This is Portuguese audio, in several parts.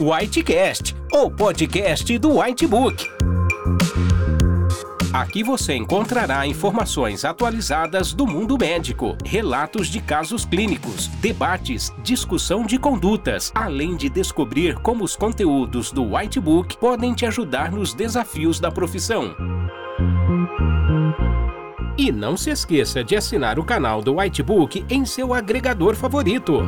Whitecast, o podcast do Whitebook. Aqui você encontrará informações atualizadas do mundo médico, relatos de casos clínicos, debates, discussão de condutas, além de descobrir como os conteúdos do Whitebook podem te ajudar nos desafios da profissão. E não se esqueça de assinar o canal do Whitebook em seu agregador favorito.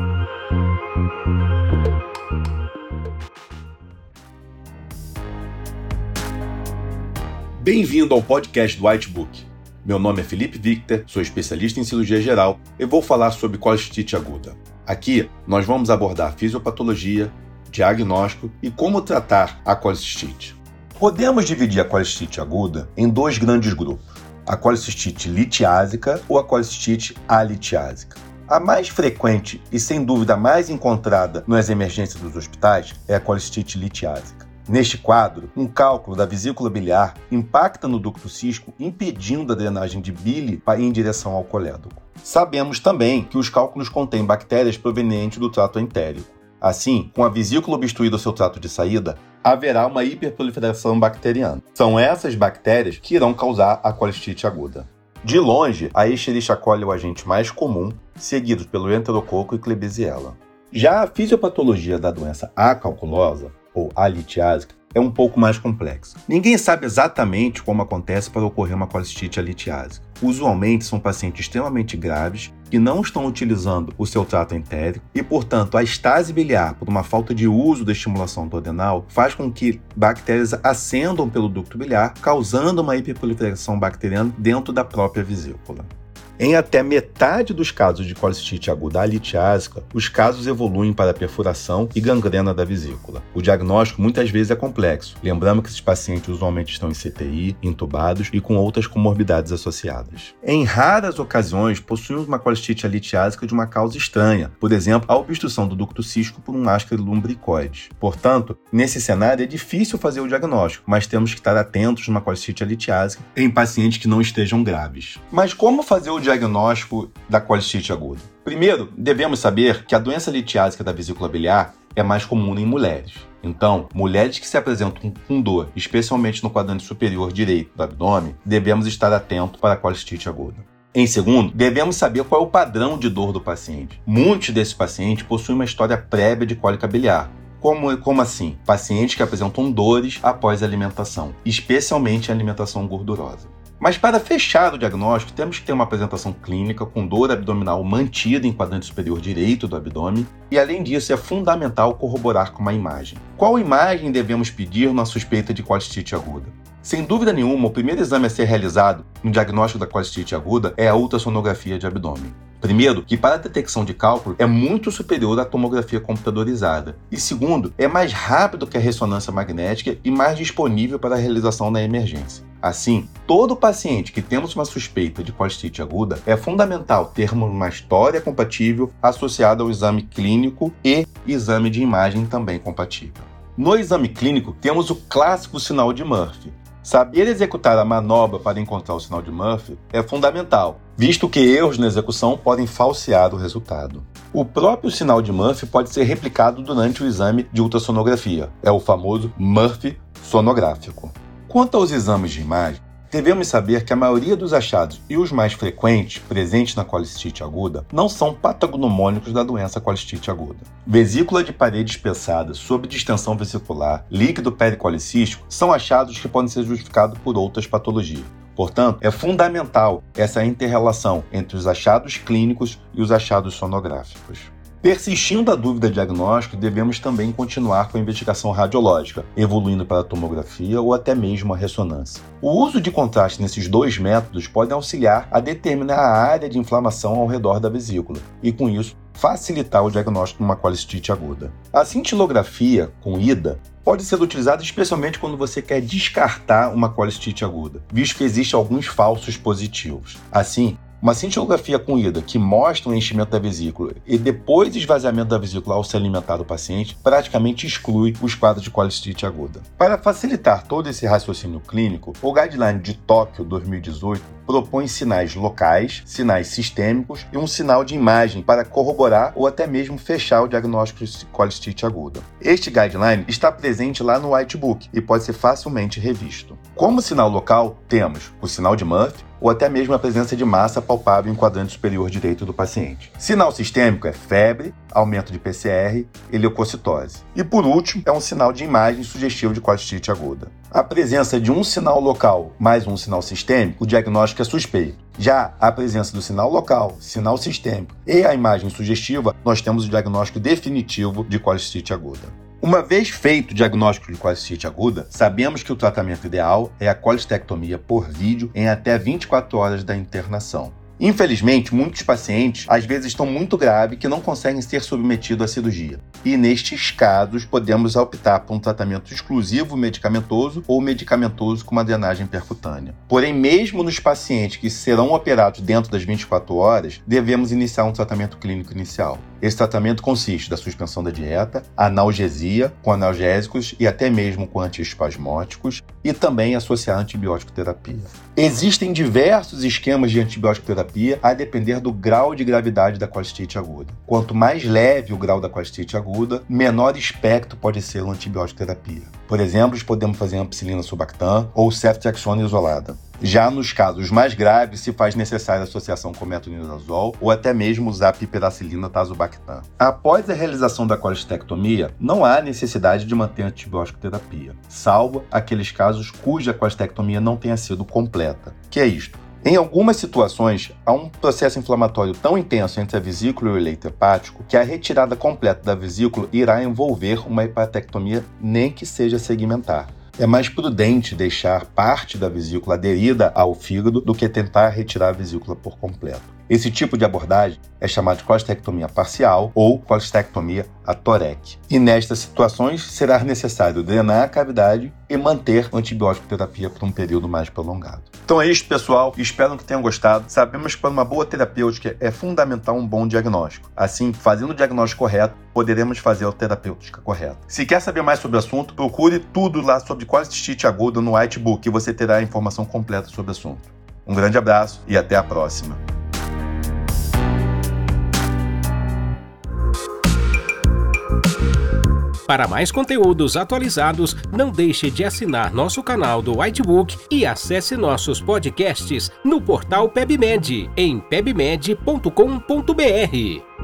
Bem-vindo ao podcast do Whitebook. Meu nome é Felipe Victor, sou especialista em cirurgia geral e vou falar sobre colestite aguda. Aqui nós vamos abordar fisiopatologia, diagnóstico e como tratar a colestite. Podemos dividir a colestite aguda em dois grandes grupos: a colestite litiásica ou a colestite alitiásica. A mais frequente e sem dúvida mais encontrada nas emergências dos hospitais é a colestite litiásica. Neste quadro, um cálculo da vesícula biliar impacta no ducto cisco, impedindo a drenagem de bile em direção ao colédoco. Sabemos também que os cálculos contêm bactérias provenientes do trato entérico. Assim, com a vesícula obstruída ao seu trato de saída, haverá uma hiperproliferação bacteriana. São essas bactérias que irão causar a colestite aguda. De longe, a Escherichia coli é o agente mais comum, seguido pelo enterococo e Klebsiella. Já a fisiopatologia da doença acalculosa ou a litiásica, é um pouco mais complexo. Ninguém sabe exatamente como acontece para ocorrer uma colestite alitiásica. Usualmente são pacientes extremamente graves que não estão utilizando o seu trato entérico e, portanto, a estase biliar, por uma falta de uso da estimulação duodenal, faz com que bactérias ascendam pelo ducto biliar, causando uma hiperproliferação bacteriana dentro da própria vesícula. Em até metade dos casos de colestite aguda litiásica, os casos evoluem para perfuração e gangrena da vesícula. O diagnóstico muitas vezes é complexo, lembrando que esses pacientes usualmente estão em CTI, intubados e com outras comorbidades associadas. Em raras ocasiões, possuímos uma colestite litiásica de uma causa estranha, por exemplo, a obstrução do ducto cístico por um ascar lumbricoide. Portanto, nesse cenário é difícil fazer o diagnóstico, mas temos que estar atentos numa colestite litiásica em pacientes que não estejam graves. Mas como fazer o diagnóstico da colestite aguda? Primeiro, devemos saber que a doença litiásica da vesícula biliar é mais comum em mulheres. Então, mulheres que se apresentam com dor, especialmente no quadrante superior direito do abdômen, devemos estar atentos para a colestite aguda. Em segundo, devemos saber qual é o padrão de dor do paciente. Muitos desses pacientes possuem uma história prévia de cólica biliar, como, como assim? Pacientes que apresentam dores após a alimentação, especialmente a alimentação gordurosa. Mas para fechar o diagnóstico, temos que ter uma apresentação clínica com dor abdominal mantida em quadrante superior direito do abdômen, e além disso é fundamental corroborar com uma imagem. Qual imagem devemos pedir na suspeita de colestite aguda? Sem dúvida nenhuma, o primeiro exame a ser realizado no diagnóstico da colestite aguda é a ultrassonografia de abdômen. Primeiro, que para a detecção de cálculo é muito superior à tomografia computadorizada. E segundo, é mais rápido que a ressonância magnética e mais disponível para a realização da emergência. Assim, todo paciente que temos uma suspeita de colestite aguda é fundamental termos uma história compatível associada ao exame clínico e exame de imagem também compatível. No exame clínico, temos o clássico sinal de Murphy, Saber executar a manobra para encontrar o sinal de Murphy é fundamental, visto que erros na execução podem falsear o resultado. O próprio sinal de Murphy pode ser replicado durante o exame de ultrassonografia, é o famoso Murphy sonográfico. Quanto aos exames de imagem, Devemos saber que a maioria dos achados e os mais frequentes presentes na colestite aguda não são patognomônicos da doença colestite aguda. Vesícula de parede espessada sob distensão vesicular, líquido pericolicístico são achados que podem ser justificados por outras patologias. Portanto, é fundamental essa interrelação entre os achados clínicos e os achados sonográficos. Persistindo a dúvida diagnóstica, devemos também continuar com a investigação radiológica, evoluindo para a tomografia ou até mesmo a ressonância. O uso de contraste nesses dois métodos pode auxiliar a determinar a área de inflamação ao redor da vesícula e, com isso, facilitar o diagnóstico de uma colestite aguda. A cintilografia com IDA pode ser utilizada especialmente quando você quer descartar uma colestite aguda, visto que existem alguns falsos positivos. Assim, uma cintilografia com ida que mostra o enchimento da vesícula e depois esvaziamento da vesícula ao se alimentar do paciente praticamente exclui os quadros de colestite aguda. Para facilitar todo esse raciocínio clínico, o Guideline de Tóquio 2018 propõe sinais locais, sinais sistêmicos e um sinal de imagem para corroborar ou até mesmo fechar o diagnóstico de colestite aguda. Este guideline está presente lá no Whitebook e pode ser facilmente revisto. Como sinal local, temos o sinal de Murphy, ou até mesmo a presença de massa palpável em quadrante superior direito do paciente. Sinal sistêmico é febre, aumento de PCR e leucocitose. E por último, é um sinal de imagem sugestivo de colestite aguda. A presença de um sinal local mais um sinal sistêmico, o diagnóstico é suspeito. Já a presença do sinal local, sinal sistêmico e a imagem sugestiva, nós temos o diagnóstico definitivo de colestite aguda. Uma vez feito o diagnóstico de colestite aguda, sabemos que o tratamento ideal é a colestectomia por vídeo em até 24 horas da internação. Infelizmente, muitos pacientes às vezes estão muito graves que não conseguem ser submetidos à cirurgia. E nestes casos, podemos optar por um tratamento exclusivo medicamentoso ou medicamentoso com uma drenagem percutânea. Porém, mesmo nos pacientes que serão operados dentro das 24 horas, devemos iniciar um tratamento clínico inicial. Esse tratamento consiste da suspensão da dieta, analgesia com analgésicos e até mesmo com antiespasmóticos e também associar antibiótico terapia. Existem diversos esquemas de antibiótico terapia a depender do grau de gravidade da colestite aguda. Quanto mais leve o grau da colestite aguda, menor espectro pode ser o antibiótico terapia. Por exemplo, podemos fazer ampicilina subactam ou ceftriaxona isolada. Já nos casos mais graves, se faz necessária associação com metronidazol ou até mesmo usar piperacilina tazobactam. Após a realização da colestectomia, não há necessidade de manter antibiótico terapia, salvo aqueles casos cuja colestectomia não tenha sido completa. Que é isto? Em algumas situações, há um processo inflamatório tão intenso entre a vesícula e o leito hepático que a retirada completa da vesícula irá envolver uma hepatectomia, nem que seja segmentar. É mais prudente deixar parte da vesícula aderida ao fígado do que tentar retirar a vesícula por completo. Esse tipo de abordagem é chamado de colestectomia parcial ou colestectomia atorec. E nestas situações será necessário drenar a cavidade e manter antibiótico terapia por um período mais prolongado. Então é isso, pessoal. Espero que tenham gostado. Sabemos que para uma boa terapêutica é fundamental um bom diagnóstico. Assim, fazendo o diagnóstico correto, poderemos fazer a terapêutica correta. Se quer saber mais sobre o assunto, procure tudo lá sobre colestite aguda no Whitebook e você terá a informação completa sobre o assunto. Um grande abraço e até a próxima. Para mais conteúdos atualizados, não deixe de assinar nosso canal do Whitebook e acesse nossos podcasts no portal PebMed em pebmed.com.br.